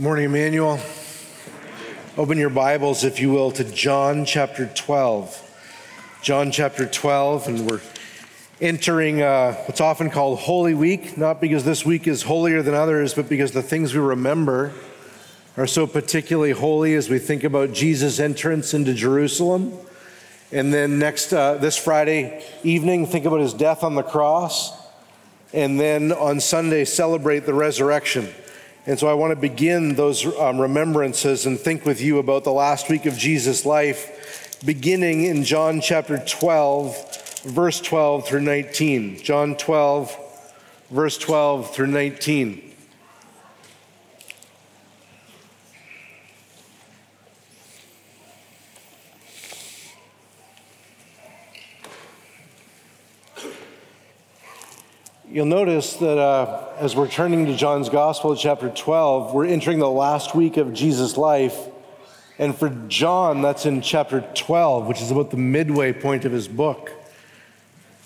Morning, Immanuel. Open your Bibles, if you will, to John chapter 12. John chapter 12, and we're entering uh, what's often called Holy Week, not because this week is holier than others, but because the things we remember are so particularly holy as we think about Jesus' entrance into Jerusalem. And then next, uh, this Friday evening, think about his death on the cross. And then on Sunday, celebrate the resurrection. And so I want to begin those um, remembrances and think with you about the last week of Jesus' life, beginning in John chapter 12, verse 12 through 19. John 12, verse 12 through 19. You'll notice that uh, as we're turning to John's Gospel, chapter 12, we're entering the last week of Jesus' life. And for John, that's in chapter 12, which is about the midway point of his book.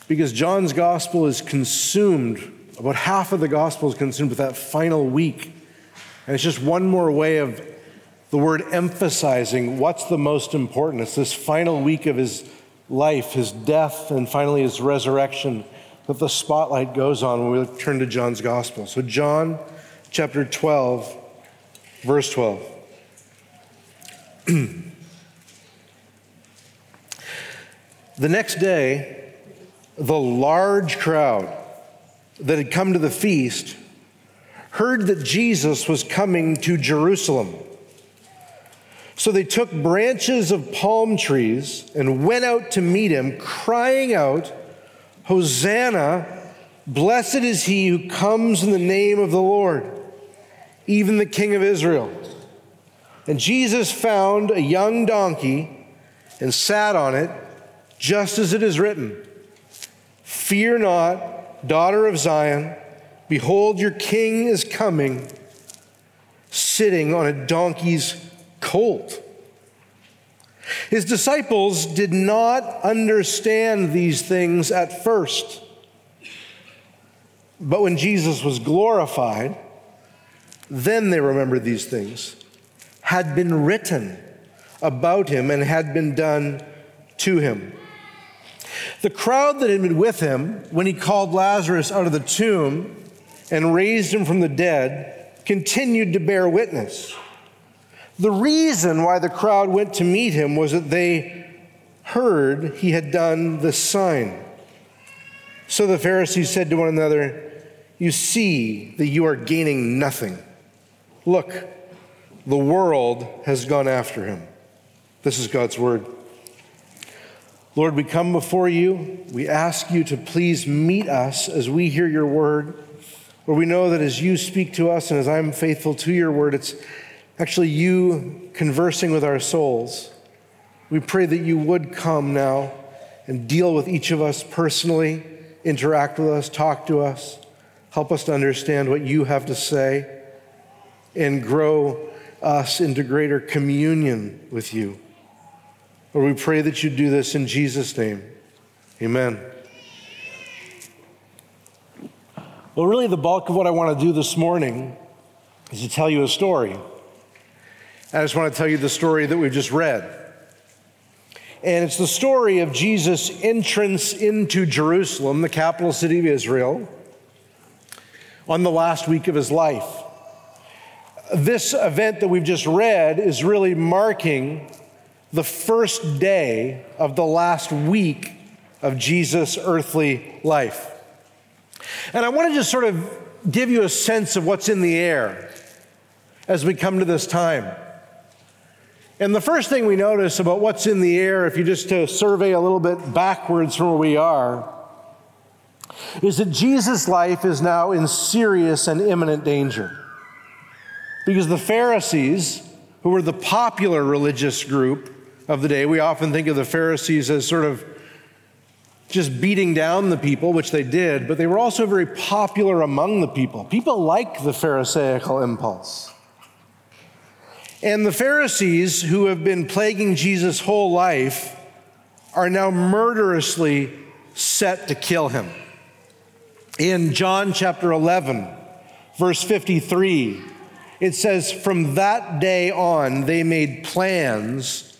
Because John's Gospel is consumed, about half of the Gospel is consumed with that final week. And it's just one more way of the word emphasizing what's the most important. It's this final week of his life, his death, and finally his resurrection that the spotlight goes on when we turn to John's gospel. So, John chapter 12, verse 12. the next day, the large crowd that had come to the feast heard that Jesus was coming to Jerusalem. So they took branches of palm trees and went out to meet him, crying out, Hosanna, blessed is he who comes in the name of the Lord, even the King of Israel. And Jesus found a young donkey and sat on it, just as it is written Fear not, daughter of Zion, behold, your king is coming, sitting on a donkey's colt. His disciples did not understand these things at first. But when Jesus was glorified, then they remembered these things had been written about him and had been done to him. The crowd that had been with him when he called Lazarus out of the tomb and raised him from the dead continued to bear witness. The reason why the crowd went to meet him was that they heard he had done the sign. So the Pharisees said to one another, You see that you are gaining nothing. Look, the world has gone after him. This is God's word. Lord, we come before you. We ask you to please meet us as we hear your word. Lord, we know that as you speak to us and as I'm faithful to your word, it's actually you conversing with our souls. We pray that you would come now and deal with each of us personally, interact with us, talk to us, help us to understand what you have to say, and grow us into greater communion with you. Lord, we pray that you do this in Jesus' name. Amen. Well, really, the bulk of what I want to do this morning is to tell you a story. I just want to tell you the story that we've just read. And it's the story of Jesus' entrance into Jerusalem, the capital city of Israel, on the last week of his life. This event that we've just read is really marking the first day of the last week of Jesus' earthly life. And I want to just sort of give you a sense of what's in the air as we come to this time. And the first thing we notice about what's in the air, if you just to survey a little bit backwards from where we are, is that Jesus' life is now in serious and imminent danger. Because the Pharisees, who were the popular religious group of the day, we often think of the Pharisees as sort of just beating down the people, which they did, but they were also very popular among the people. People like the Pharisaical impulse. And the Pharisees, who have been plaguing Jesus' whole life, are now murderously set to kill him. In John chapter 11, verse 53, it says, from that day on, they made plans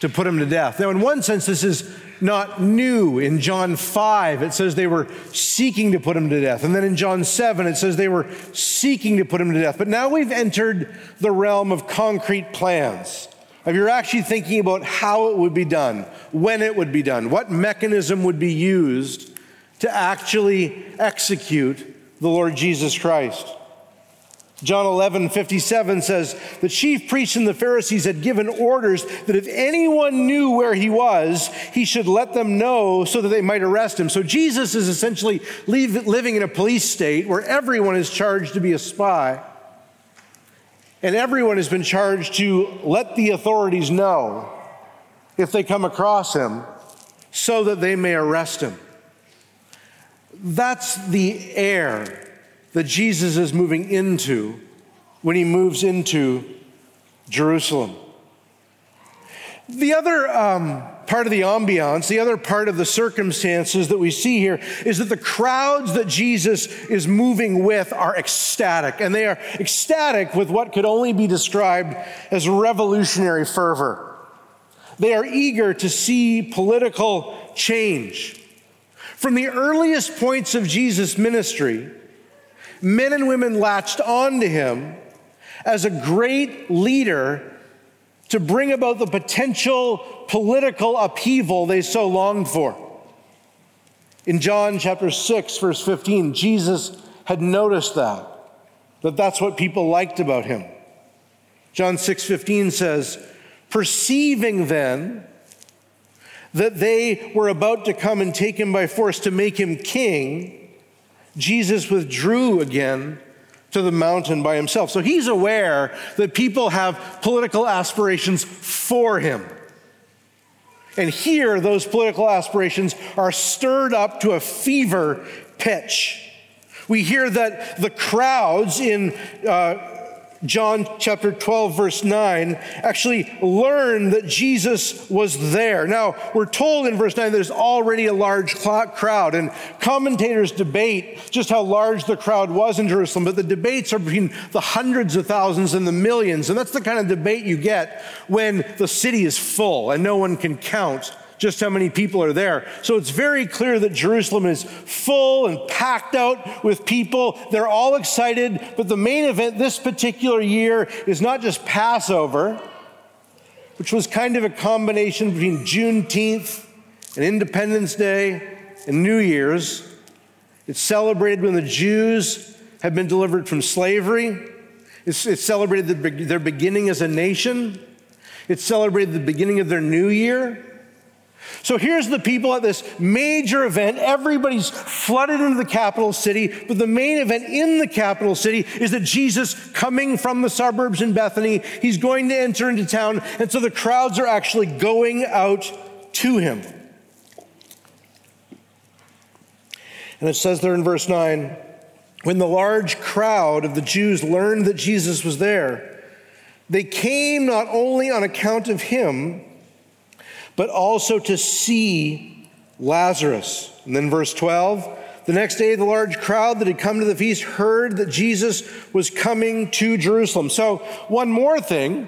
to put him to death. Now, in one sense, this is not new. In John 5, it says they were seeking to put him to death. And then in John 7, it says they were seeking to put him to death. But now we've entered the realm of concrete plans. If you're actually thinking about how it would be done, when it would be done, what mechanism would be used to actually execute the Lord Jesus Christ. John 11, 57 says, The chief priests and the Pharisees had given orders that if anyone knew where he was, he should let them know so that they might arrest him. So Jesus is essentially leave, living in a police state where everyone is charged to be a spy. And everyone has been charged to let the authorities know if they come across him so that they may arrest him. That's the air that Jesus is moving into when he moves into Jerusalem. The other um, part of the ambiance, the other part of the circumstances that we see here is that the crowds that Jesus is moving with are ecstatic, and they are ecstatic with what could only be described as revolutionary fervor. They are eager to see political change. From the earliest points of Jesus' ministry, men and women latched on to him as a great leader to bring about the potential political upheaval they so longed for. In John chapter 6 verse 15, Jesus had noticed that that that's what people liked about him. John 6:15 says, "Perceiving then that they were about to come and take him by force to make him king, Jesus withdrew again to the mountain by himself. So he's aware that people have political aspirations for him. And here, those political aspirations are stirred up to a fever pitch. We hear that the crowds in uh, John chapter 12, verse 9, actually learn that Jesus was there. Now, we're told in verse 9 there's already a large crowd, and commentators debate just how large the crowd was in Jerusalem, but the debates are between the hundreds of thousands and the millions. And that's the kind of debate you get when the city is full and no one can count just how many people are there. So it's very clear that Jerusalem is full and packed out with people. They're all excited, but the main event this particular year is not just Passover, which was kind of a combination between Juneteenth and Independence Day and New Year's. It's celebrated when the Jews have been delivered from slavery. It's, it's celebrated the, their beginning as a nation. It's celebrated the beginning of their new year. So here's the people at this major event. Everybody's flooded into the capital city, but the main event in the capital city is that Jesus coming from the suburbs in Bethany, he's going to enter into town, and so the crowds are actually going out to him. And it says there in verse 9, when the large crowd of the Jews learned that Jesus was there, they came not only on account of him, but also to see Lazarus. And then verse 12 the next day, the large crowd that had come to the feast heard that Jesus was coming to Jerusalem. So, one more thing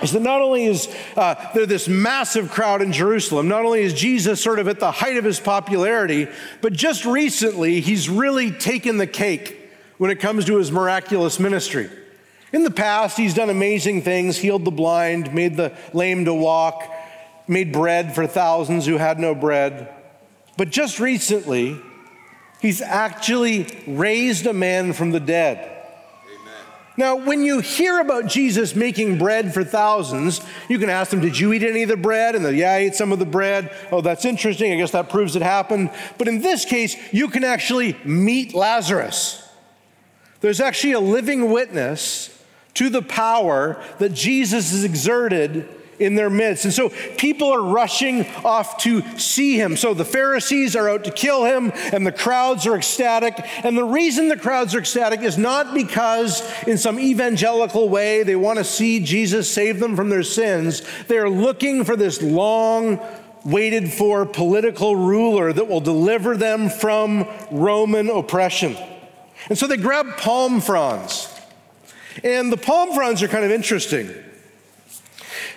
is that not only is uh, there this massive crowd in Jerusalem, not only is Jesus sort of at the height of his popularity, but just recently, he's really taken the cake when it comes to his miraculous ministry. In the past, he's done amazing things, healed the blind, made the lame to walk, made bread for thousands who had no bread. But just recently, he's actually raised a man from the dead. Amen. Now, when you hear about Jesus making bread for thousands, you can ask them, Did you eat any of the bread? And they'll, Yeah, I ate some of the bread. Oh, that's interesting. I guess that proves it happened. But in this case, you can actually meet Lazarus. There's actually a living witness to the power that Jesus has exerted in their midst. And so people are rushing off to see him. So the Pharisees are out to kill him, and the crowds are ecstatic. And the reason the crowds are ecstatic is not because, in some evangelical way, they want to see Jesus save them from their sins. They are looking for this long, waited for political ruler that will deliver them from Roman oppression. And so they grab palm fronds And the palm fronds are kind of interesting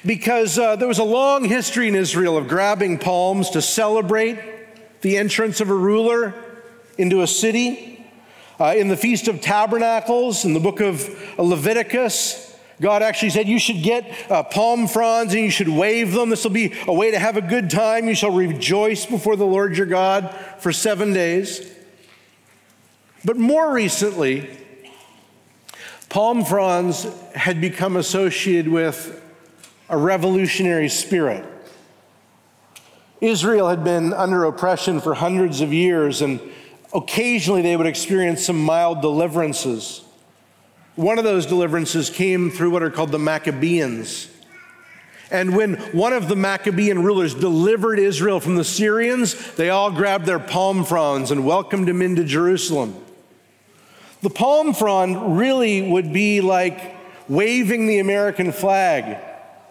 because uh, there was a long history in Israel of grabbing palms to celebrate the entrance of a ruler into a city. Uh, in the Feast of Tabernacles, in the book of Leviticus, God actually said, You should get uh, palm fronds and you should wave them. This will be a way to have a good time. You shall rejoice before the Lord your God for seven days. But more recently, palm fronds had become associated with a revolutionary spirit. Israel had been under oppression for hundreds of years, and occasionally they would experience some mild deliverances. One of those deliverances came through what are called the Maccabeans. And when one of the Maccabean rulers delivered Israel from the Syrians, they all grabbed their palm fronds and welcomed him into Jerusalem. The palm frond really would be like waving the American flag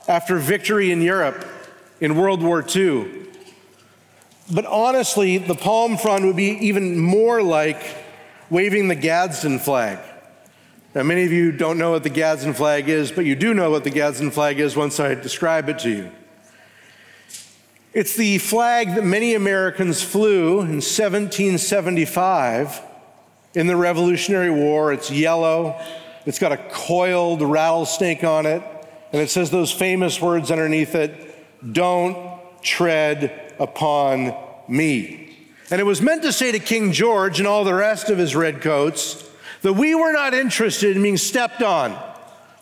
after victory in Europe in World War II. But honestly, the palm frond would be even more like waving the Gadsden flag. Now, many of you don't know what the Gadsden flag is, but you do know what the Gadsden flag is once I describe it to you. It's the flag that many Americans flew in 1775 in the Revolutionary War. It's yellow, it's got a coiled rattlesnake on it, and it says those famous words underneath it Don't tread upon me. And it was meant to say to King George and all the rest of his redcoats that we were not interested in being stepped on.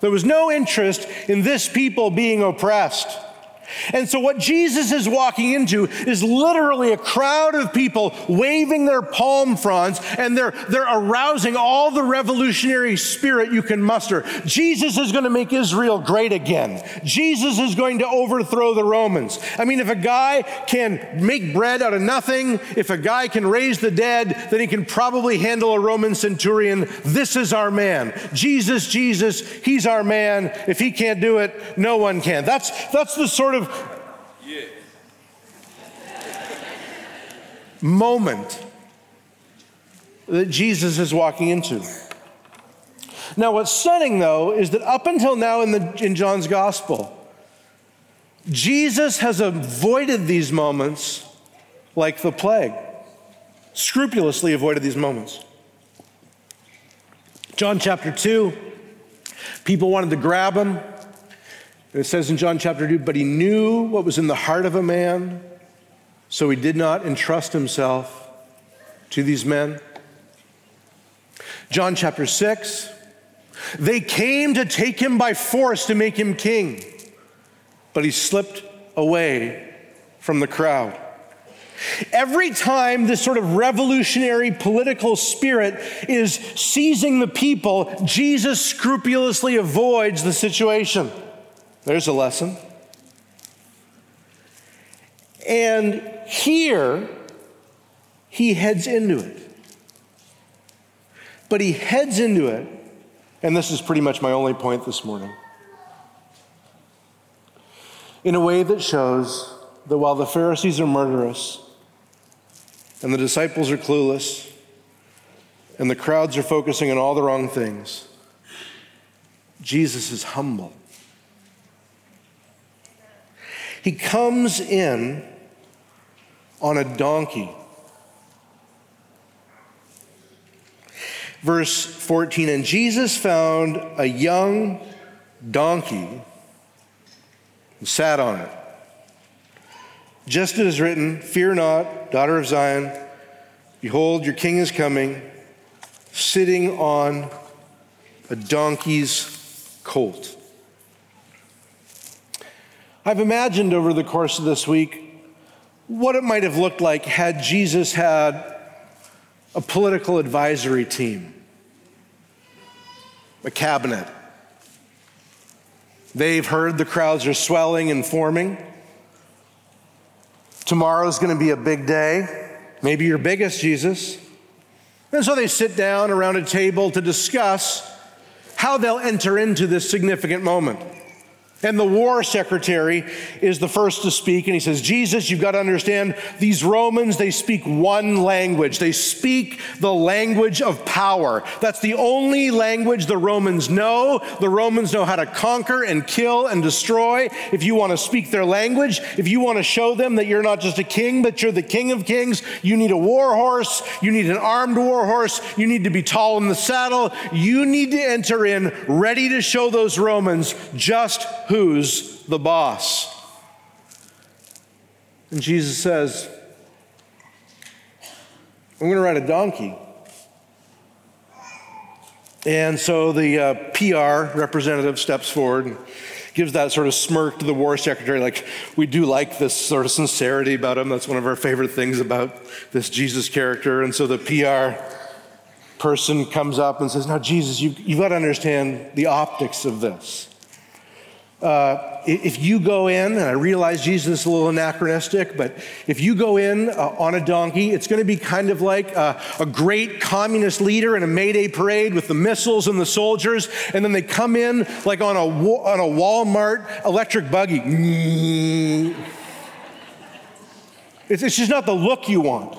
There was no interest in this people being oppressed. And so, what Jesus is walking into is literally a crowd of people waving their palm fronds, and they're, they're arousing all the revolutionary spirit you can muster. Jesus is going to make Israel great again. Jesus is going to overthrow the Romans. I mean, if a guy can make bread out of nothing, if a guy can raise the dead, then he can probably handle a Roman centurion. This is our man. Jesus, Jesus, he's our man. If he can't do it, no one can. That's, that's the sort of moment that Jesus is walking into. Now, what's stunning though is that up until now in, the, in John's gospel, Jesus has avoided these moments like the plague, scrupulously avoided these moments. John chapter 2, people wanted to grab him. It says in John chapter 2, but he knew what was in the heart of a man, so he did not entrust himself to these men. John chapter 6, they came to take him by force to make him king, but he slipped away from the crowd. Every time this sort of revolutionary political spirit is seizing the people, Jesus scrupulously avoids the situation. There's a lesson. And here, he heads into it. But he heads into it, and this is pretty much my only point this morning, in a way that shows that while the Pharisees are murderous, and the disciples are clueless, and the crowds are focusing on all the wrong things, Jesus is humble. He comes in on a donkey. Verse 14 And Jesus found a young donkey and sat on it. Just as it is written, Fear not, daughter of Zion. Behold, your king is coming, sitting on a donkey's colt. I've imagined over the course of this week what it might have looked like had Jesus had a political advisory team, a cabinet. They've heard the crowds are swelling and forming. Tomorrow's going to be a big day, maybe your biggest, Jesus. And so they sit down around a table to discuss how they'll enter into this significant moment. And the war secretary is the first to speak, and he says, Jesus, you've got to understand these Romans, they speak one language. They speak the language of power. That's the only language the Romans know. The Romans know how to conquer and kill and destroy. If you want to speak their language, if you want to show them that you're not just a king, but you're the king of kings, you need a war horse, you need an armed war horse, you need to be tall in the saddle, you need to enter in ready to show those Romans just who's the boss. And Jesus says, I'm going to ride a donkey. And so the uh, PR representative steps forward and gives that sort of smirk to the war secretary, like, we do like this sort of sincerity about him. That's one of our favorite things about this Jesus character. And so the PR person comes up and says, Now, Jesus, you, you've got to understand the optics of this. Uh, if you go in, and I realize Jesus is a little anachronistic, but if you go in uh, on a donkey, it's going to be kind of like a, a great communist leader in a May Day parade with the missiles and the soldiers, and then they come in like on a, on a Walmart electric buggy. It's, it's just not the look you want.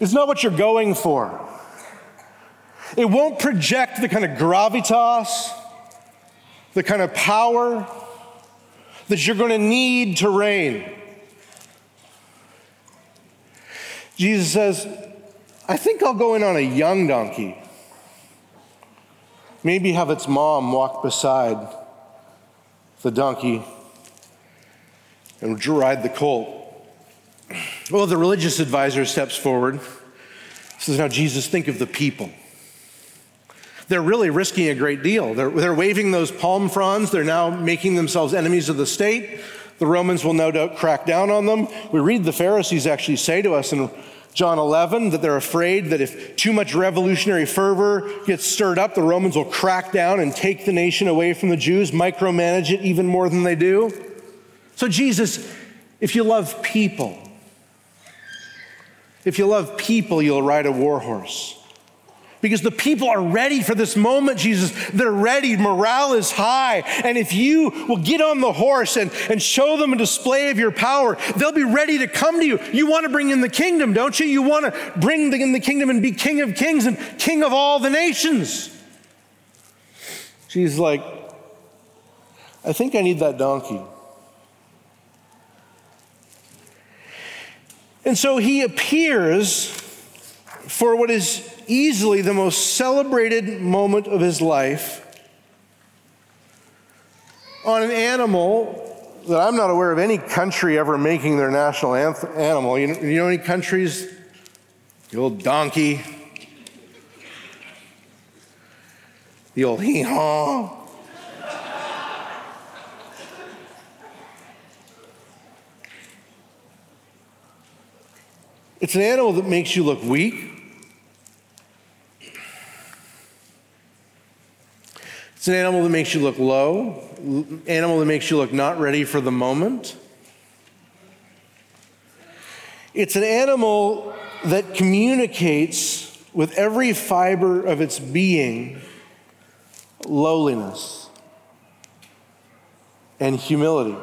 It's not what you're going for. It won't project the kind of gravitas the kind of power that you're going to need to reign. Jesus says, I think I'll go in on a young donkey. Maybe have its mom walk beside the donkey and ride the colt. Well, the religious advisor steps forward. Says, Now, Jesus, think of the people they're really risking a great deal. They're, they're waving those palm fronds. They're now making themselves enemies of the state. The Romans will no doubt crack down on them. We read the Pharisees actually say to us in John 11 that they're afraid that if too much revolutionary fervor gets stirred up, the Romans will crack down and take the nation away from the Jews, micromanage it even more than they do. So, Jesus, if you love people, if you love people, you'll ride a war horse because the people are ready for this moment, Jesus. They're ready. Morale is high. And if you will get on the horse and, and show them a display of your power, they'll be ready to come to you. You want to bring in the kingdom, don't you? You want to bring in the kingdom and be king of kings and king of all the nations. She's like, I think I need that donkey. And so he appears for what is easily the most celebrated moment of his life on an animal that I'm not aware of any country ever making their national animal. You know, you know any countries? The old donkey, the old hee haw. It's an animal that makes you look weak. It's an animal that makes you look low, animal that makes you look not ready for the moment. It's an animal that communicates with every fiber of its being lowliness and humility.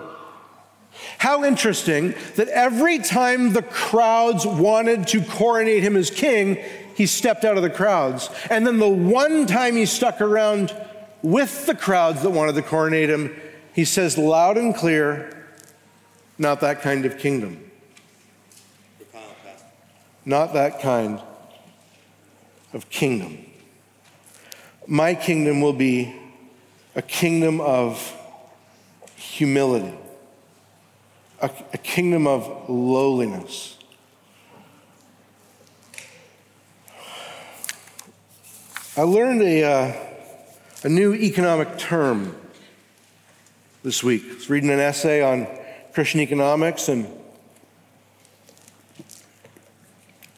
How interesting that every time the crowds wanted to coronate him as king, he stepped out of the crowds. And then the one time he stuck around with the crowds that wanted to coronate him, he says loud and clear, not that kind of kingdom. Not that kind of kingdom. My kingdom will be a kingdom of humility, a, a kingdom of lowliness. I learned a. Uh, a new economic term this week. I was reading an essay on Christian economics and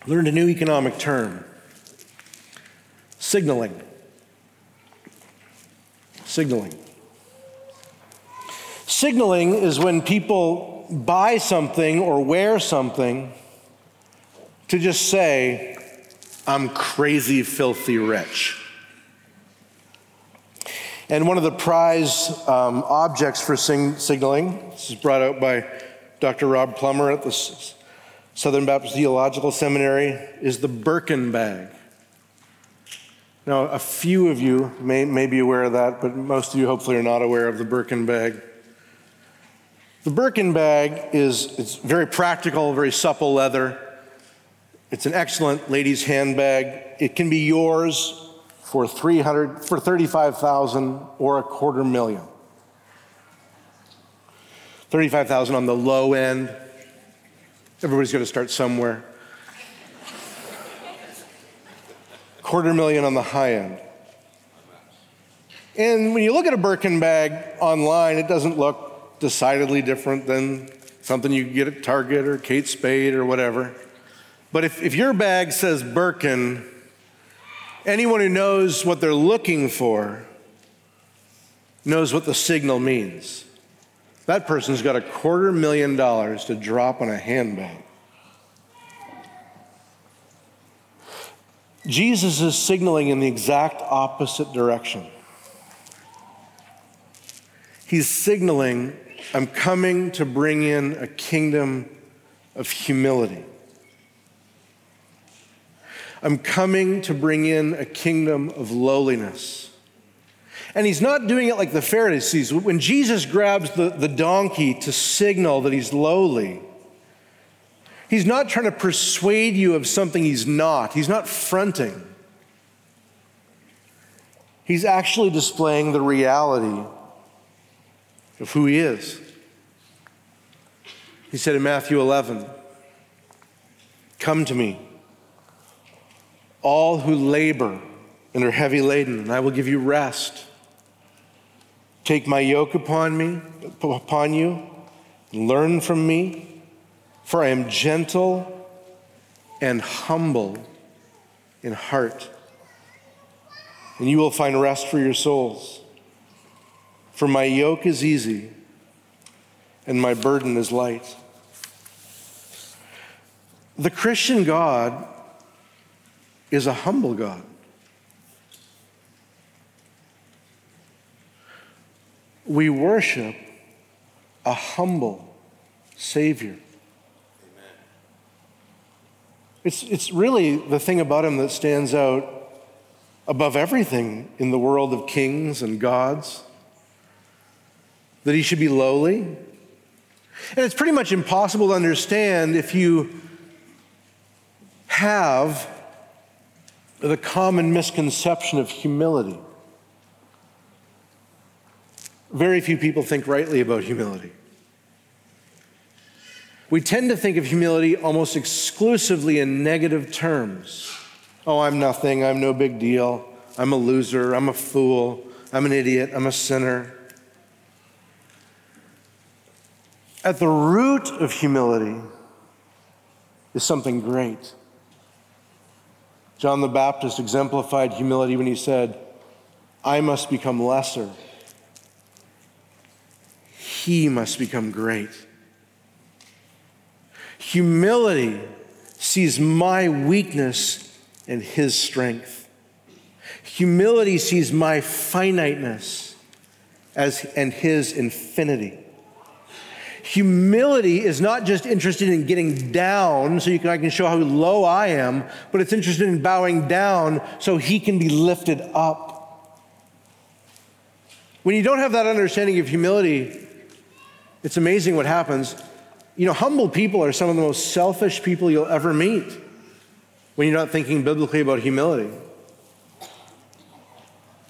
learned a new economic term signaling. Signaling. Signaling is when people buy something or wear something to just say, I'm crazy, filthy rich. And one of the prize um, objects for sing- signaling, this is brought out by Dr. Rob Plummer at the S- Southern Baptist Theological Seminary, is the Birkin bag. Now, a few of you may, may be aware of that, but most of you hopefully are not aware of the Birkin bag. The Birkin bag is it's very practical, very supple leather. It's an excellent ladies' handbag. It can be yours for 300 for 35,000 or a quarter million. 35,000 on the low end. Everybody's got to start somewhere. Quarter million on the high end. And when you look at a Birkin bag online, it doesn't look decidedly different than something you get at Target or Kate Spade or whatever. But if, if your bag says Birkin, Anyone who knows what they're looking for knows what the signal means. That person's got a quarter million dollars to drop on a handbag. Jesus is signaling in the exact opposite direction. He's signaling, I'm coming to bring in a kingdom of humility. I'm coming to bring in a kingdom of lowliness. And he's not doing it like the Pharisees. When Jesus grabs the, the donkey to signal that he's lowly, he's not trying to persuade you of something he's not. He's not fronting. He's actually displaying the reality of who he is. He said in Matthew 11, Come to me all who labor and are heavy laden, and I will give you rest. Take my yoke upon me, upon you, and learn from me, for I am gentle and humble in heart. And you will find rest for your souls. For my yoke is easy and my burden is light. The Christian God is a humble God. We worship a humble Savior. It's, it's really the thing about him that stands out above everything in the world of kings and gods. That he should be lowly. And it's pretty much impossible to understand if you have the common misconception of humility. Very few people think rightly about humility. We tend to think of humility almost exclusively in negative terms. Oh, I'm nothing, I'm no big deal, I'm a loser, I'm a fool, I'm an idiot, I'm a sinner. At the root of humility is something great. John the Baptist exemplified humility when he said, I must become lesser. He must become great. Humility sees my weakness and his strength. Humility sees my finiteness as, and his infinity. Humility is not just interested in getting down so can, I can show how low I am, but it's interested in bowing down so he can be lifted up. When you don't have that understanding of humility, it's amazing what happens. You know, humble people are some of the most selfish people you'll ever meet when you're not thinking biblically about humility.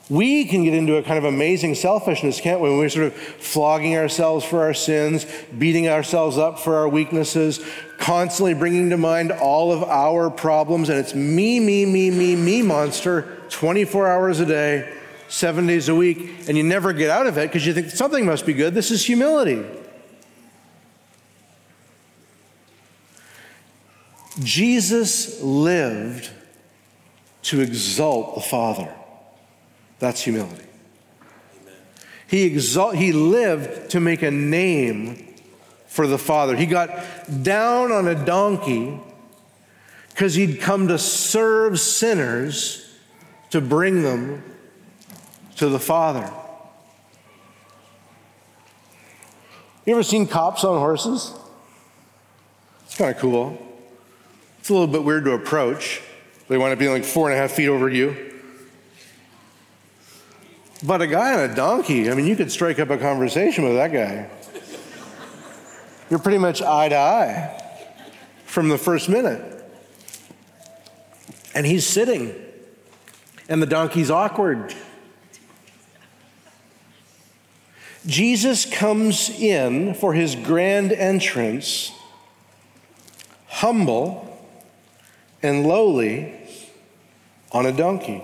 We can get into a kind of amazing selfishness, can't we? When we're sort of flogging ourselves for our sins, beating ourselves up for our weaknesses, constantly bringing to mind all of our problems, and it's me, me, me, me, me monster 24 hours a day, seven days a week, and you never get out of it because you think something must be good. This is humility. Jesus lived to exalt the Father. That's humility. Amen. He, exalt, he lived to make a name for the Father. He got down on a donkey because he'd come to serve sinners to bring them to the Father. You ever seen cops on horses? It's kind of cool. It's a little bit weird to approach. They wind up being like four and a half feet over you. But a guy on a donkey, I mean, you could strike up a conversation with that guy. You're pretty much eye to eye from the first minute. And he's sitting, and the donkey's awkward. Jesus comes in for his grand entrance, humble and lowly on a donkey.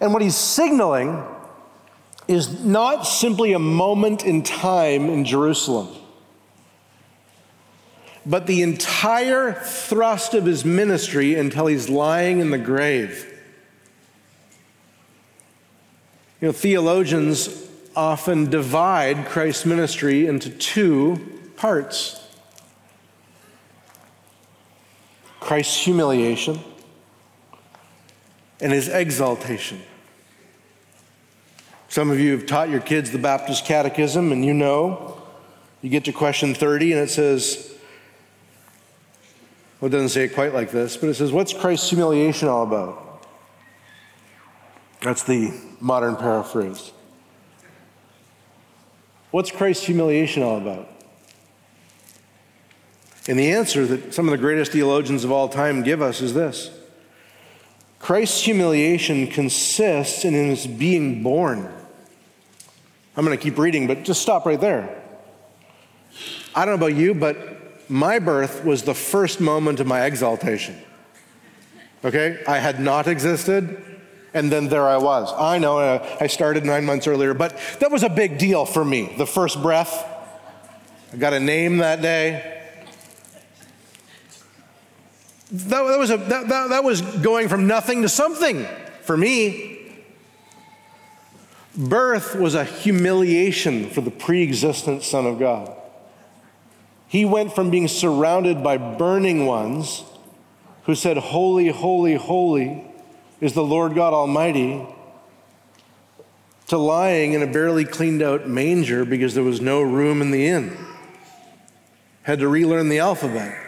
And what he's signaling is not simply a moment in time in Jerusalem, but the entire thrust of his ministry until he's lying in the grave. You know, theologians often divide Christ's ministry into two parts Christ's humiliation and his exaltation. Some of you have taught your kids the Baptist Catechism, and you know, you get to question 30, and it says, well, it doesn't say it quite like this, but it says, What's Christ's humiliation all about? That's the modern paraphrase. What's Christ's humiliation all about? And the answer that some of the greatest theologians of all time give us is this Christ's humiliation consists in his being born. I'm going to keep reading, but just stop right there. I don't know about you, but my birth was the first moment of my exaltation. Okay? I had not existed, and then there I was. I know uh, I started nine months earlier, but that was a big deal for me. The first breath, I got a name that day. That, that was, a, that, that, that was going from nothing to something for me. Birth was a humiliation for the pre existent Son of God. He went from being surrounded by burning ones who said, Holy, holy, holy is the Lord God Almighty, to lying in a barely cleaned out manger because there was no room in the inn. Had to relearn the alphabet.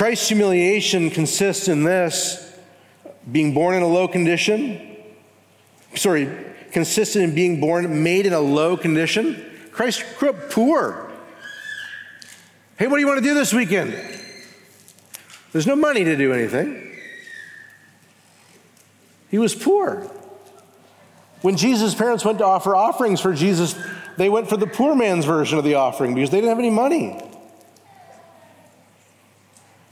Christ's humiliation consists in this being born in a low condition. Sorry, consisted in being born, made in a low condition. Christ grew up poor. Hey, what do you want to do this weekend? There's no money to do anything. He was poor. When Jesus' parents went to offer offerings for Jesus, they went for the poor man's version of the offering because they didn't have any money.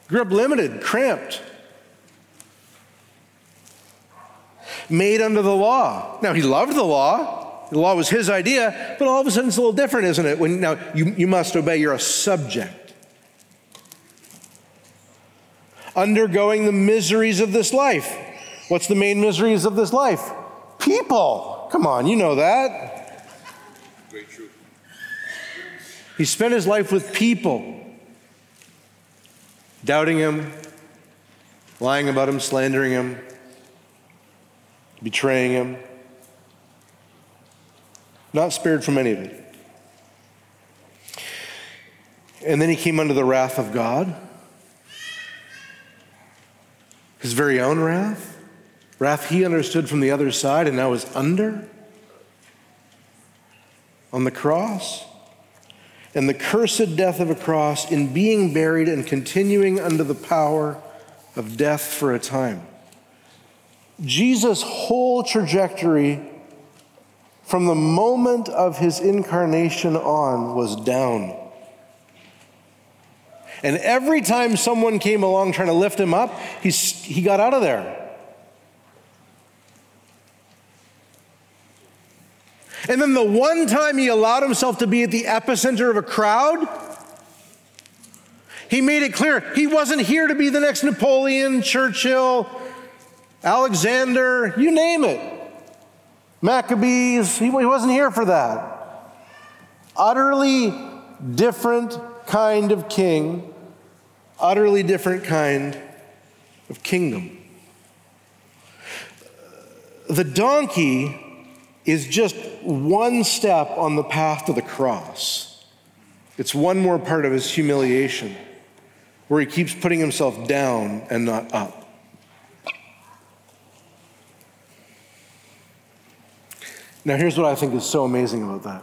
Grew up limited, cramped. Made under the law. Now, he loved the law. The law was his idea, but all of a sudden it's a little different, isn't it? When now you, you must obey, you're a subject. Undergoing the miseries of this life. What's the main miseries of this life? People. Come on, you know that. Great truth. He spent his life with people doubting him, lying about him, slandering him, betraying him. Not spared from any of it. And then he came under the wrath of God, his very own wrath, wrath he understood from the other side and now is under on the cross and the cursed death of a cross in being buried and continuing under the power of death for a time. Jesus' whole trajectory from the moment of his incarnation on was down. And every time someone came along trying to lift him up, he, he got out of there. And then the one time he allowed himself to be at the epicenter of a crowd, he made it clear he wasn't here to be the next Napoleon, Churchill, Alexander, you name it. Maccabees, he wasn't here for that. Utterly different kind of king, utterly different kind of kingdom. The donkey is just one step on the path to the cross. It's one more part of his humiliation where he keeps putting himself down and not up. Now, here's what I think is so amazing about that.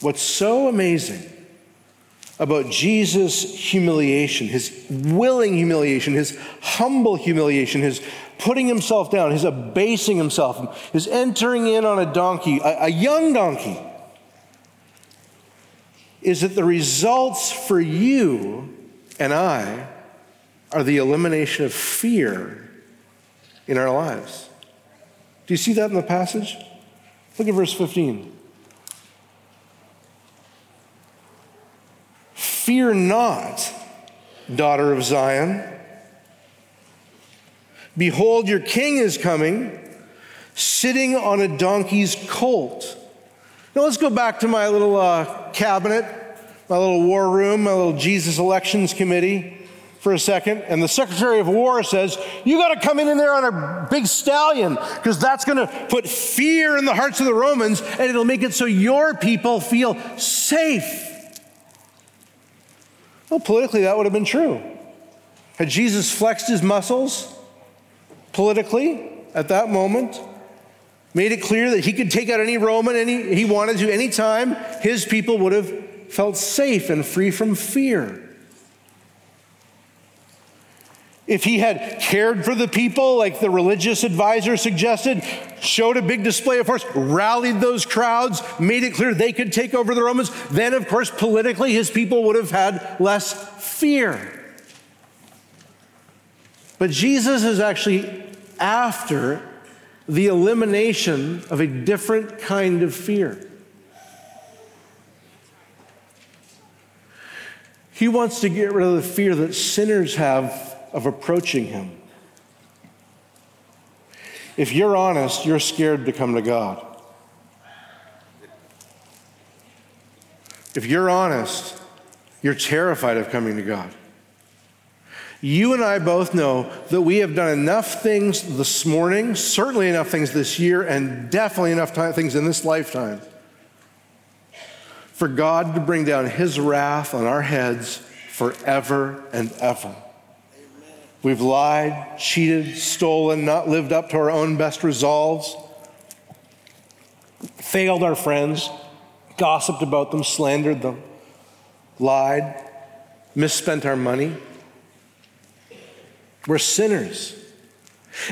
What's so amazing about Jesus' humiliation, his willing humiliation, his humble humiliation, his putting himself down, his abasing himself, his entering in on a donkey, a, a young donkey, is that the results for you and I are the elimination of fear in our lives. Do you see that in the passage? Look at verse 15. Fear not, daughter of Zion. Behold, your king is coming, sitting on a donkey's colt. Now let's go back to my little uh, cabinet, my little war room, my little Jesus elections committee for a second, and the Secretary of War says, You got to come in, there on a big stallion, because that's going to put fear in the hearts of the Romans, and it'll make it so your people feel safe. Well, politically, that would have been true. Had Jesus flexed his muscles politically at that moment, made it clear that he could take out any Roman any, he wanted to anytime, his people would have felt safe and free from fear. If he had cared for the people, like the religious advisor suggested, showed a big display of force, rallied those crowds, made it clear they could take over the Romans, then, of course, politically, his people would have had less fear. But Jesus is actually after the elimination of a different kind of fear. He wants to get rid of the fear that sinners have of approaching Him. If you're honest, you're scared to come to God. If you're honest, you're terrified of coming to God. You and I both know that we have done enough things this morning, certainly enough things this year, and definitely enough things in this lifetime for God to bring down His wrath on our heads forever and ever. We've lied, cheated, stolen, not lived up to our own best resolves, failed our friends, gossiped about them, slandered them, lied, misspent our money. We're sinners.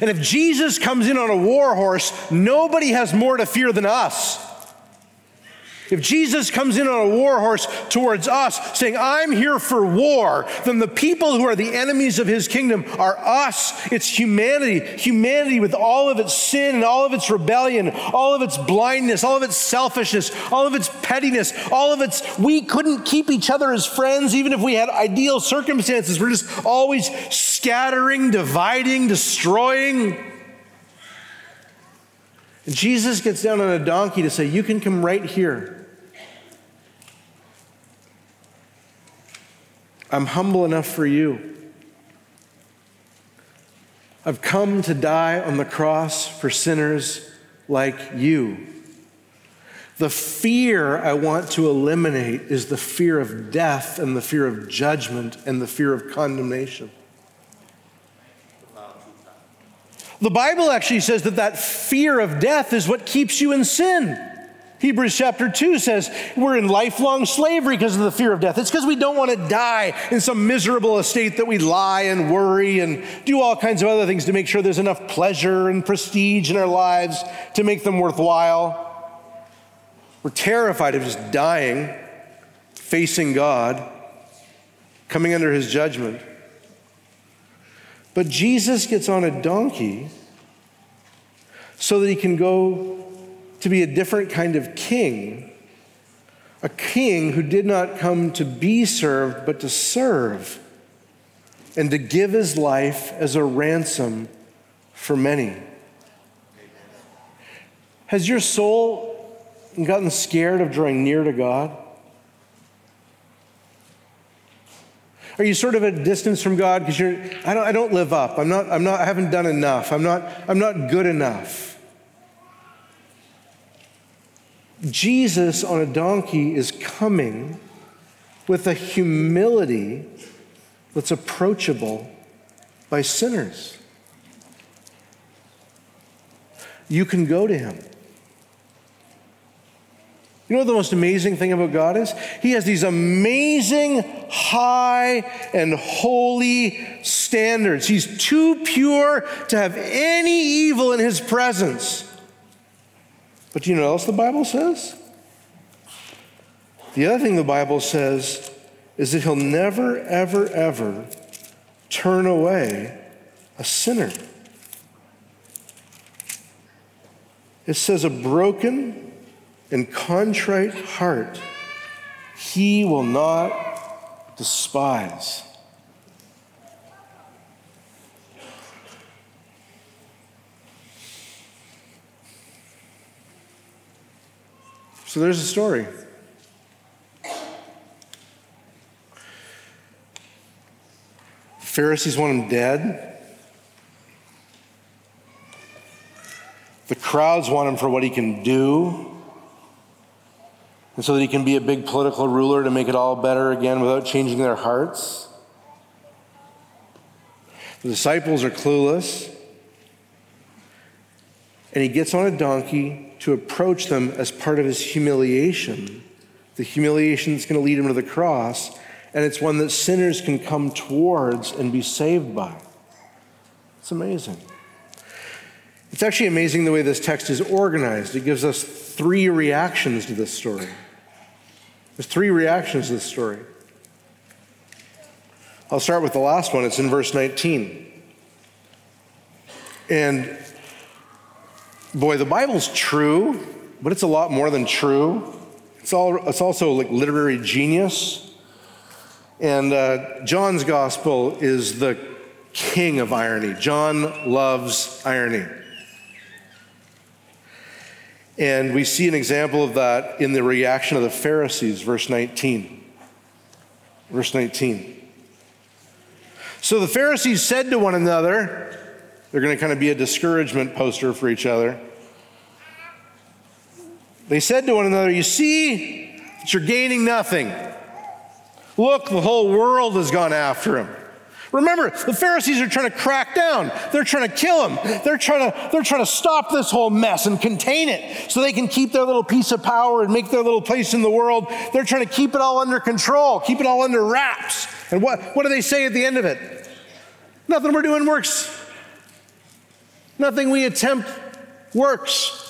And if Jesus comes in on a war horse, nobody has more to fear than us. If Jesus comes in on a war horse towards us saying, I'm here for war, then the people who are the enemies of his kingdom are us. It's humanity. Humanity with all of its sin and all of its rebellion, all of its blindness, all of its selfishness, all of its pettiness, all of its, we couldn't keep each other as friends even if we had ideal circumstances. We're just always scattering, dividing, destroying. And Jesus gets down on a donkey to say, You can come right here. I'm humble enough for you. I've come to die on the cross for sinners like you. The fear I want to eliminate is the fear of death and the fear of judgment and the fear of condemnation. The Bible actually says that that fear of death is what keeps you in sin. Hebrews chapter 2 says we're in lifelong slavery because of the fear of death. It's because we don't want to die in some miserable estate that we lie and worry and do all kinds of other things to make sure there's enough pleasure and prestige in our lives to make them worthwhile. We're terrified of just dying, facing God, coming under his judgment. But Jesus gets on a donkey so that he can go to be a different kind of king, a king who did not come to be served, but to serve and to give his life as a ransom for many. Has your soul gotten scared of drawing near to God? Are you sort of at a distance from God because you're, I don't, I don't live up. I'm not, I'm not, I haven't done enough. I'm not, I'm not good enough. Jesus on a donkey is coming with a humility that's approachable by sinners. You can go to him. You know what the most amazing thing about God is? He has these amazing, high, and holy standards. He's too pure to have any evil in his presence. But you know what else the Bible says? The other thing the Bible says is that he'll never, ever, ever turn away a sinner. It says, a broken, and contrite heart he will not despise. So there's a story. Pharisees want him dead. The crowds want him for what he can do. And so that he can be a big political ruler to make it all better again without changing their hearts. The disciples are clueless. And he gets on a donkey to approach them as part of his humiliation. The humiliation that's going to lead him to the cross. And it's one that sinners can come towards and be saved by. It's amazing. It's actually amazing the way this text is organized. It gives us three reactions to this story. There's three reactions to this story. I'll start with the last one. It's in verse 19. And boy, the Bible's true, but it's a lot more than true. It's, all, it's also like literary genius. And uh, John's gospel is the king of irony. John loves irony. And we see an example of that in the reaction of the Pharisees, verse 19. Verse 19. So the Pharisees said to one another, they're going to kind of be a discouragement poster for each other. They said to one another, You see that you're gaining nothing. Look, the whole world has gone after him. Remember, the Pharisees are trying to crack down. They're trying to kill him. They're trying to, they're trying to stop this whole mess and contain it so they can keep their little piece of power and make their little place in the world. They're trying to keep it all under control, keep it all under wraps. And what, what do they say at the end of it? Nothing we're doing works. Nothing we attempt works.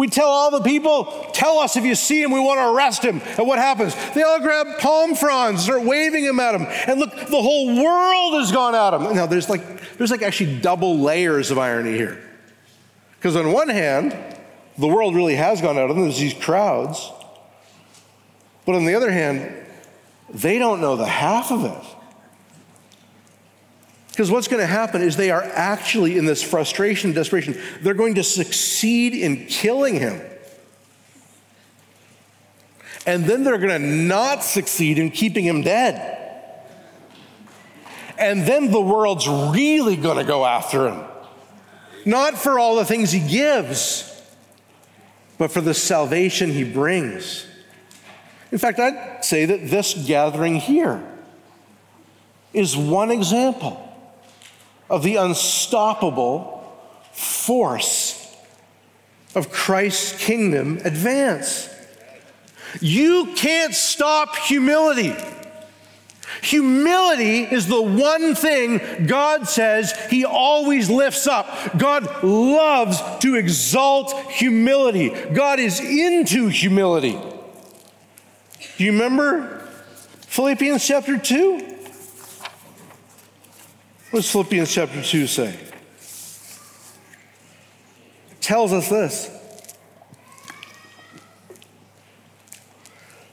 We tell all the people, tell us if you see him, we want to arrest him. And what happens? They all grab palm fronds, start waving him at him. And look, the whole world has gone at him. Now there's like there's like actually double layers of irony here. Because on one hand, the world really has gone at him. There's these crowds. But on the other hand, they don't know the half of it. Because what's going to happen is they are actually in this frustration, desperation, they're going to succeed in killing him. And then they're going to not succeed in keeping him dead. And then the world's really going to go after him. Not for all the things he gives, but for the salvation he brings. In fact, I'd say that this gathering here is one example of the unstoppable force of Christ's kingdom advance. You can't stop humility. Humility is the one thing God says He always lifts up. God loves to exalt humility. God is into humility. Do you remember Philippians chapter 2? What does Philippians chapter 2 say? It tells us this.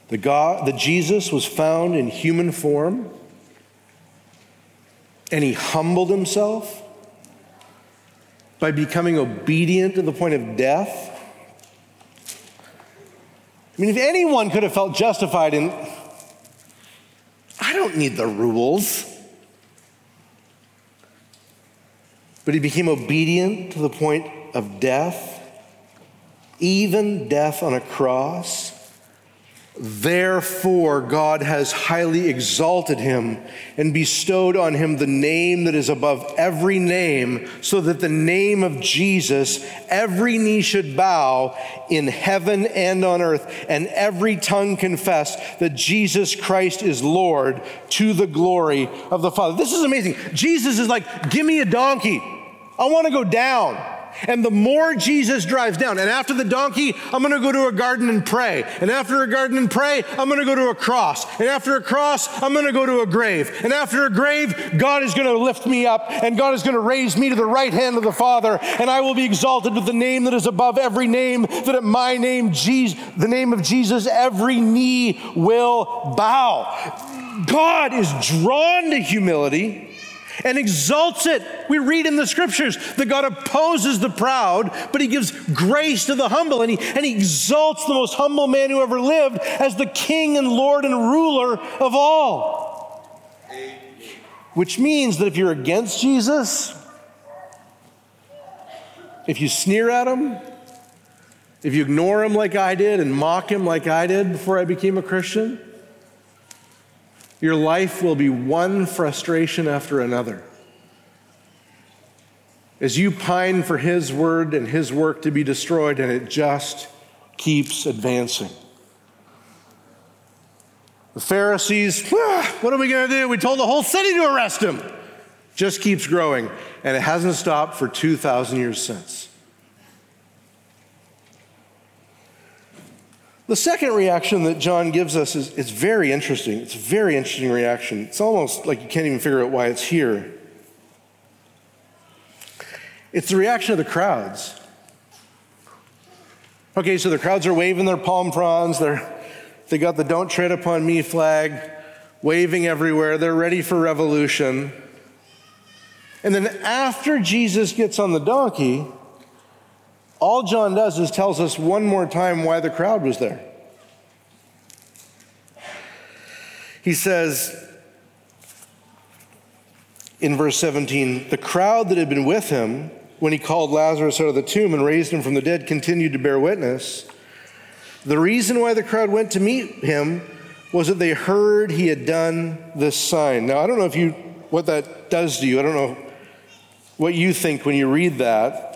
The God, that Jesus was found in human form and he humbled himself by becoming obedient to the point of death. I mean, if anyone could have felt justified in I don't need the rules. But he became obedient to the point of death, even death on a cross. Therefore, God has highly exalted him and bestowed on him the name that is above every name, so that the name of Jesus every knee should bow in heaven and on earth, and every tongue confess that Jesus Christ is Lord to the glory of the Father. This is amazing. Jesus is like, Give me a donkey. I want to go down. And the more Jesus drives down, and after the donkey, I'm going to go to a garden and pray. And after a garden and pray, I'm going to go to a cross. And after a cross, I'm going to go to a grave. And after a grave, God is going to lift me up, and God is going to raise me to the right hand of the Father, and I will be exalted with the name that is above every name, that at my name, Jesus, the name of Jesus, every knee will bow. God is drawn to humility and exalts it. We read in the scriptures that God opposes the proud, but he gives grace to the humble, and he, and he exalts the most humble man who ever lived as the king and lord and ruler of all. Which means that if you're against Jesus, if you sneer at him, if you ignore him like I did and mock him like I did before I became a Christian, your life will be one frustration after another. As you pine for His word and His work to be destroyed, and it just keeps advancing. The Pharisees, ah, what are we going to do? We told the whole city to arrest him. Just keeps growing, and it hasn't stopped for 2,000 years since. The second reaction that John gives us is it's very interesting. It's a very interesting reaction. It's almost like you can't even figure out why it's here. It's the reaction of the crowds. Okay, so the crowds are waving their palm fronds. They're, they got the don't tread upon me flag waving everywhere. They're ready for revolution. And then after Jesus gets on the donkey, all John does is tells us one more time why the crowd was there. He says in verse 17, the crowd that had been with him when he called Lazarus out of the tomb and raised him from the dead continued to bear witness. The reason why the crowd went to meet him was that they heard he had done this sign. Now, I don't know if you what that does to you. I don't know what you think when you read that.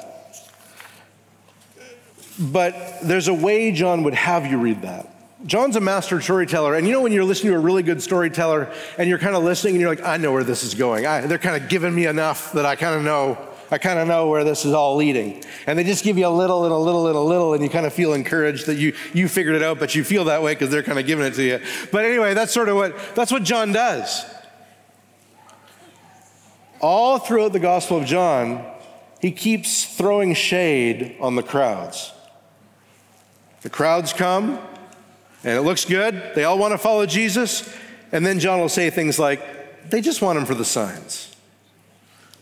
But there's a way John would have you read that. John's a master storyteller. And you know, when you're listening to a really good storyteller and you're kind of listening and you're like, I know where this is going. I, they're kind of giving me enough that I kind of know. I kind of know where this is all leading. And they just give you a little and a little and a little, and you kind of feel encouraged that you, you figured it out, but you feel that way because they're kind of giving it to you. But anyway, that's sort of what, that's what John does. All throughout the Gospel of John, he keeps throwing shade on the crowds. The crowds come, and it looks good. They all want to follow Jesus. And then John will say things like, they just want him for the signs.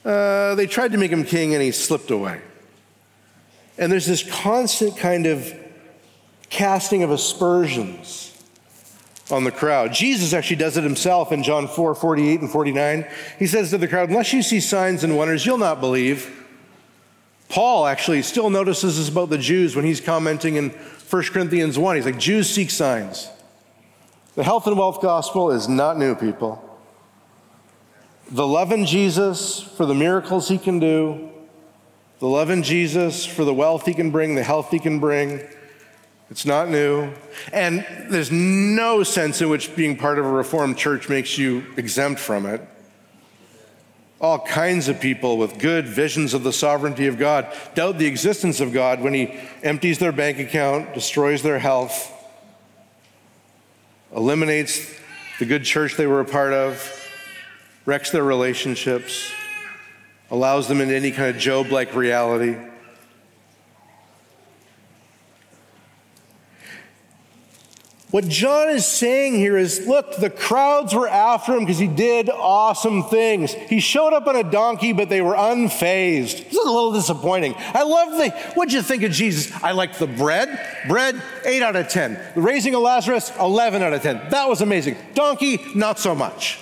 Uh, they tried to make him king, and he slipped away. And there's this constant kind of casting of aspersions on the crowd. Jesus actually does it himself in John 4 48 and 49. He says to the crowd, Unless you see signs and wonders, you'll not believe. Paul actually still notices this about the Jews when he's commenting in 1 Corinthians 1. He's like, Jews seek signs. The health and wealth gospel is not new, people. The love in Jesus for the miracles he can do, the love in Jesus for the wealth he can bring, the health he can bring, it's not new. And there's no sense in which being part of a Reformed church makes you exempt from it all kinds of people with good visions of the sovereignty of God doubt the existence of God when He empties their bank account, destroys their health, eliminates the good church they were a part of, wrecks their relationships, allows them into any kind of Job like reality. What John is saying here is look, the crowds were after him because he did awesome things. He showed up on a donkey, but they were unfazed. This is a little disappointing. I love the, what'd you think of Jesus? I liked the bread. Bread, 8 out of 10. The raising of Lazarus, 11 out of 10. That was amazing. Donkey, not so much.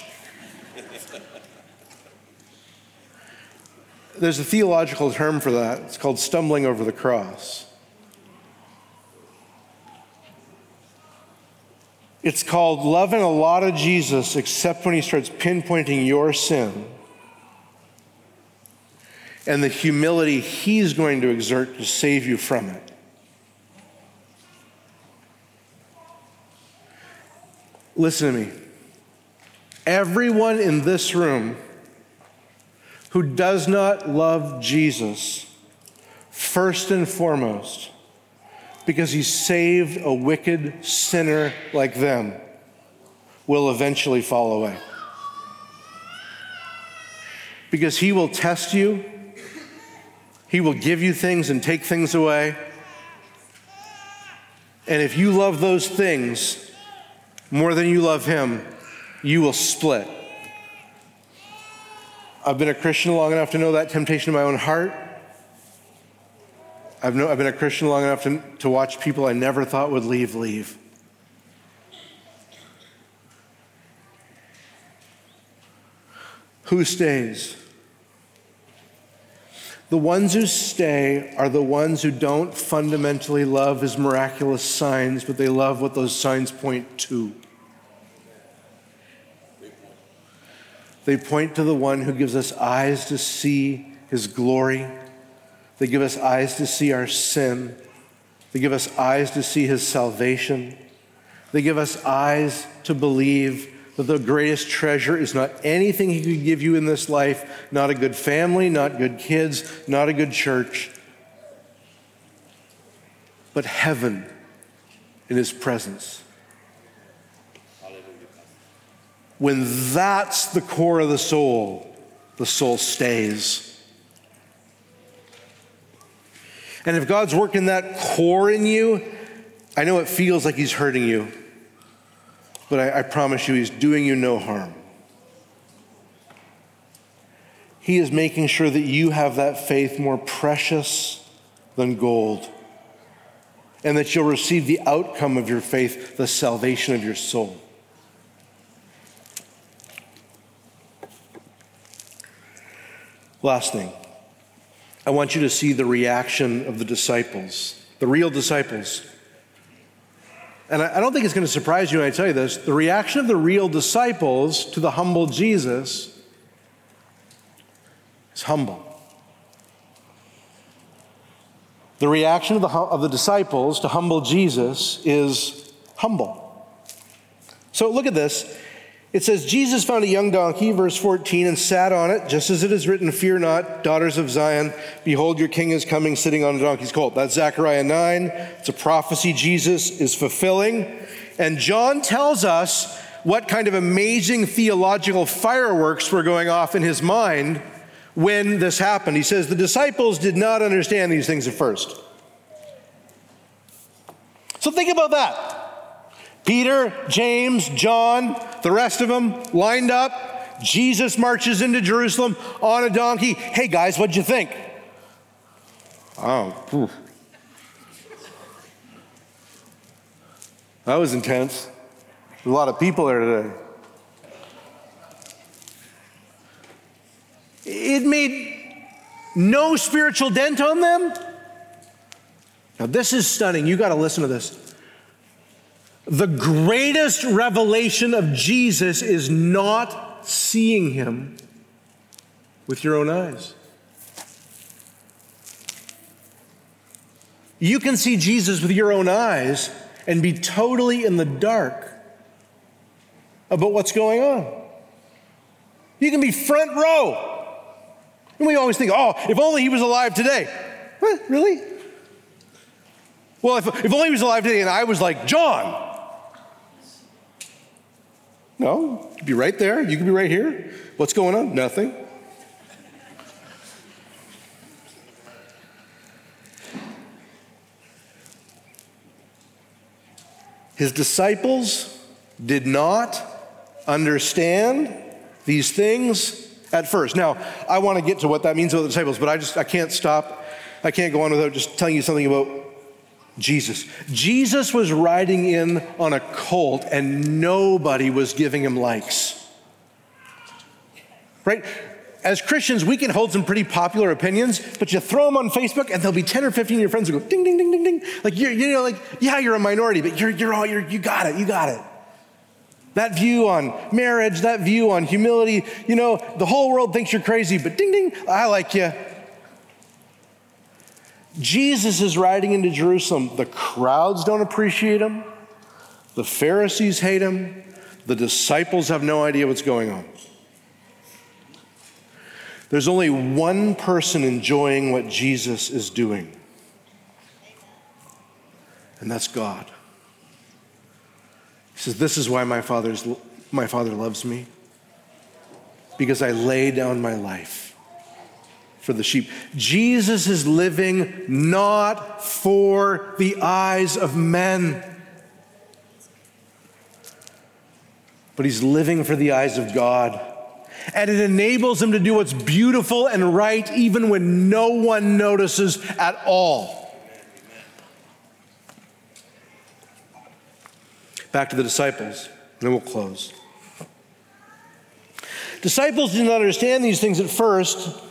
There's a theological term for that. It's called stumbling over the cross. It's called loving a lot of Jesus, except when he starts pinpointing your sin and the humility he's going to exert to save you from it. Listen to me. Everyone in this room who does not love Jesus, first and foremost, because he saved a wicked sinner like them, will eventually fall away. Because he will test you, he will give you things and take things away. And if you love those things more than you love him, you will split. I've been a Christian long enough to know that temptation in my own heart. I've, know, I've been a Christian long enough to, to watch people I never thought would leave, leave. Who stays? The ones who stay are the ones who don't fundamentally love his miraculous signs, but they love what those signs point to. They point to the one who gives us eyes to see his glory they give us eyes to see our sin. They give us eyes to see his salvation. They give us eyes to believe that the greatest treasure is not anything he could give you in this life, not a good family, not good kids, not a good church, but heaven in his presence. When that's the core of the soul, the soul stays. And if God's working that core in you, I know it feels like He's hurting you, but I, I promise you, He's doing you no harm. He is making sure that you have that faith more precious than gold, and that you'll receive the outcome of your faith, the salvation of your soul. Last thing. I want you to see the reaction of the disciples, the real disciples. And I don't think it's going to surprise you when I tell you this. The reaction of the real disciples to the humble Jesus is humble. The reaction of the, of the disciples to humble Jesus is humble. So look at this. It says, Jesus found a young donkey, verse 14, and sat on it, just as it is written, Fear not, daughters of Zion. Behold, your king is coming, sitting on a donkey's colt. That's Zechariah 9. It's a prophecy Jesus is fulfilling. And John tells us what kind of amazing theological fireworks were going off in his mind when this happened. He says, The disciples did not understand these things at first. So think about that. Peter, James, John, the rest of them lined up. Jesus marches into Jerusalem on a donkey. Hey guys, what'd you think? Oh, that was intense. a lot of people there today. It made no spiritual dent on them. Now, this is stunning. You got to listen to this. The greatest revelation of Jesus is not seeing him with your own eyes. You can see Jesus with your own eyes and be totally in the dark about what's going on. You can be front row. And we always think, oh, if only he was alive today. What? Really? Well, if, if only he was alive today and I was like, John, no, you'd be right there. You could be right here. What's going on? Nothing. His disciples did not understand these things at first. Now, I want to get to what that means about the disciples, but I just I can't stop. I can't go on without just telling you something about Jesus. Jesus was riding in on a colt and nobody was giving him likes. Right? As Christians, we can hold some pretty popular opinions, but you throw them on Facebook and there'll be 10 or 15 of your friends who go ding, ding, ding, ding, ding. Like, you're, you know, like, yeah, you're a minority, but you're, you're all, you're, you got it, you got it. That view on marriage, that view on humility, you know, the whole world thinks you're crazy, but ding, ding, I like you. Jesus is riding into Jerusalem. The crowds don't appreciate him. The Pharisees hate him. The disciples have no idea what's going on. There's only one person enjoying what Jesus is doing, and that's God. He says, This is why my, father's, my Father loves me, because I lay down my life for the sheep. Jesus is living not for the eyes of men, but he's living for the eyes of God. And it enables him to do what's beautiful and right even when no one notices at all. Back to the disciples, and then we'll close. Disciples didn't understand these things at first,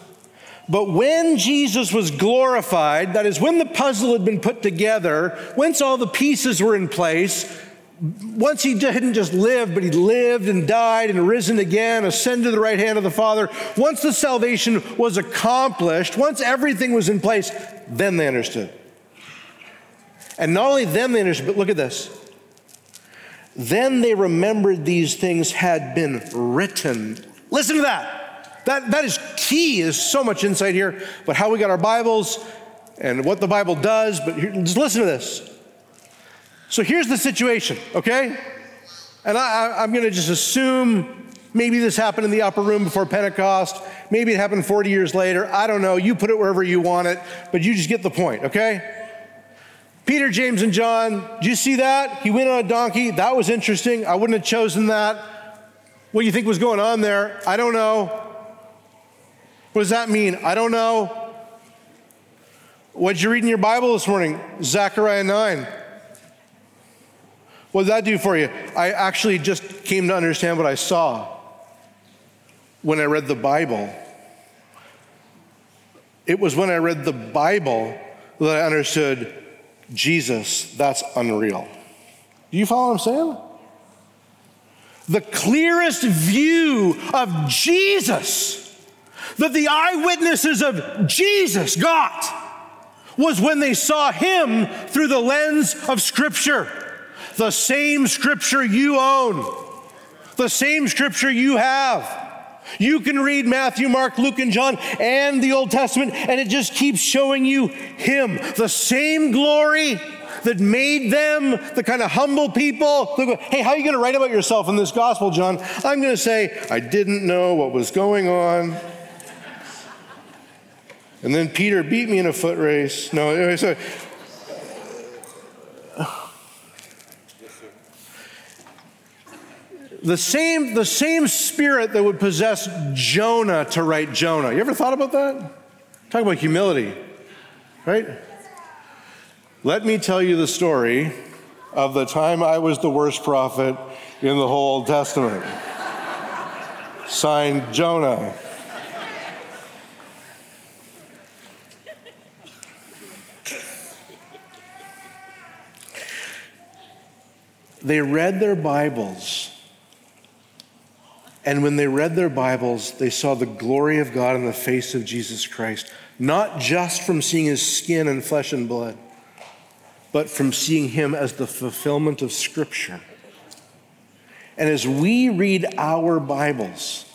but when Jesus was glorified, that is, when the puzzle had been put together, once all the pieces were in place, once he didn't just live, but he lived and died and risen again, ascended to the right hand of the Father, once the salvation was accomplished, once everything was in place, then they understood. And not only then they understood, but look at this. Then they remembered these things had been written. Listen to that. That, that is key, There's so much insight here, but how we got our Bibles and what the Bible does. But here, just listen to this. So here's the situation, okay? And I, am going to just assume maybe this happened in the upper room before Pentecost. Maybe it happened 40 years later. I don't know. You put it wherever you want it, but you just get the point, okay? Peter, James, and John, do you see that? He went on a donkey. That was interesting. I wouldn't have chosen that. What do you think was going on there? I don't know. What does that mean? I don't know. What did you read in your Bible this morning? Zechariah 9. What did that do for you? I actually just came to understand what I saw when I read the Bible. It was when I read the Bible that I understood Jesus, that's unreal. Do you follow what I'm saying? The clearest view of Jesus that the eyewitnesses of Jesus got was when they saw him through the lens of Scripture. The same Scripture you own, the same Scripture you have. You can read Matthew, Mark, Luke, and John and the Old Testament, and it just keeps showing you Him. The same glory that made them the kind of humble people. Hey, how are you going to write about yourself in this gospel, John? I'm going to say, I didn't know what was going on. And then Peter beat me in a foot race. No, anyway, so The same, the same spirit that would possess Jonah to write Jonah. You ever thought about that? Talk about humility, right? Let me tell you the story of the time I was the worst prophet in the whole Old Testament. Signed Jonah. They read their Bibles and when they read their Bibles, they saw the glory of God in the face of Jesus Christ, not just from seeing his skin and flesh and blood, but from seeing him as the fulfillment of Scripture. And as we read our Bibles,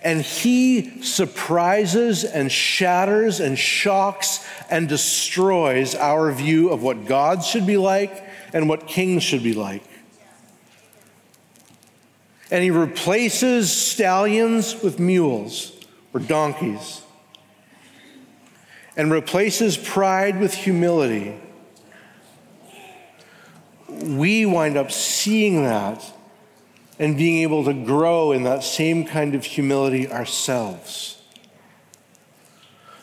and he surprises and shatters and shocks and destroys our view of what God should be like and what kings should be like and he replaces stallions with mules or donkeys and replaces pride with humility. we wind up seeing that and being able to grow in that same kind of humility ourselves.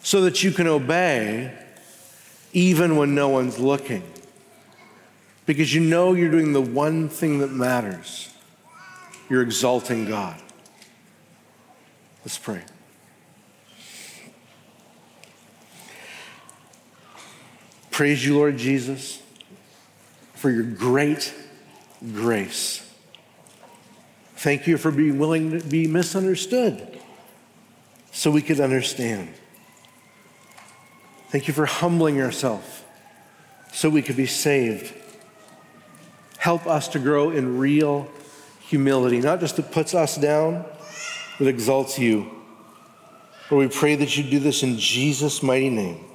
So that you can obey even when no one's looking. Because you know you're doing the one thing that matters you're exalting God. Let's pray. Praise you, Lord Jesus, for your great grace. Thank you for being willing to be misunderstood so we could understand. Thank you for humbling yourself so we could be saved. Help us to grow in real humility, not just that puts us down, but exalts you. Lord, we pray that you do this in Jesus' mighty name.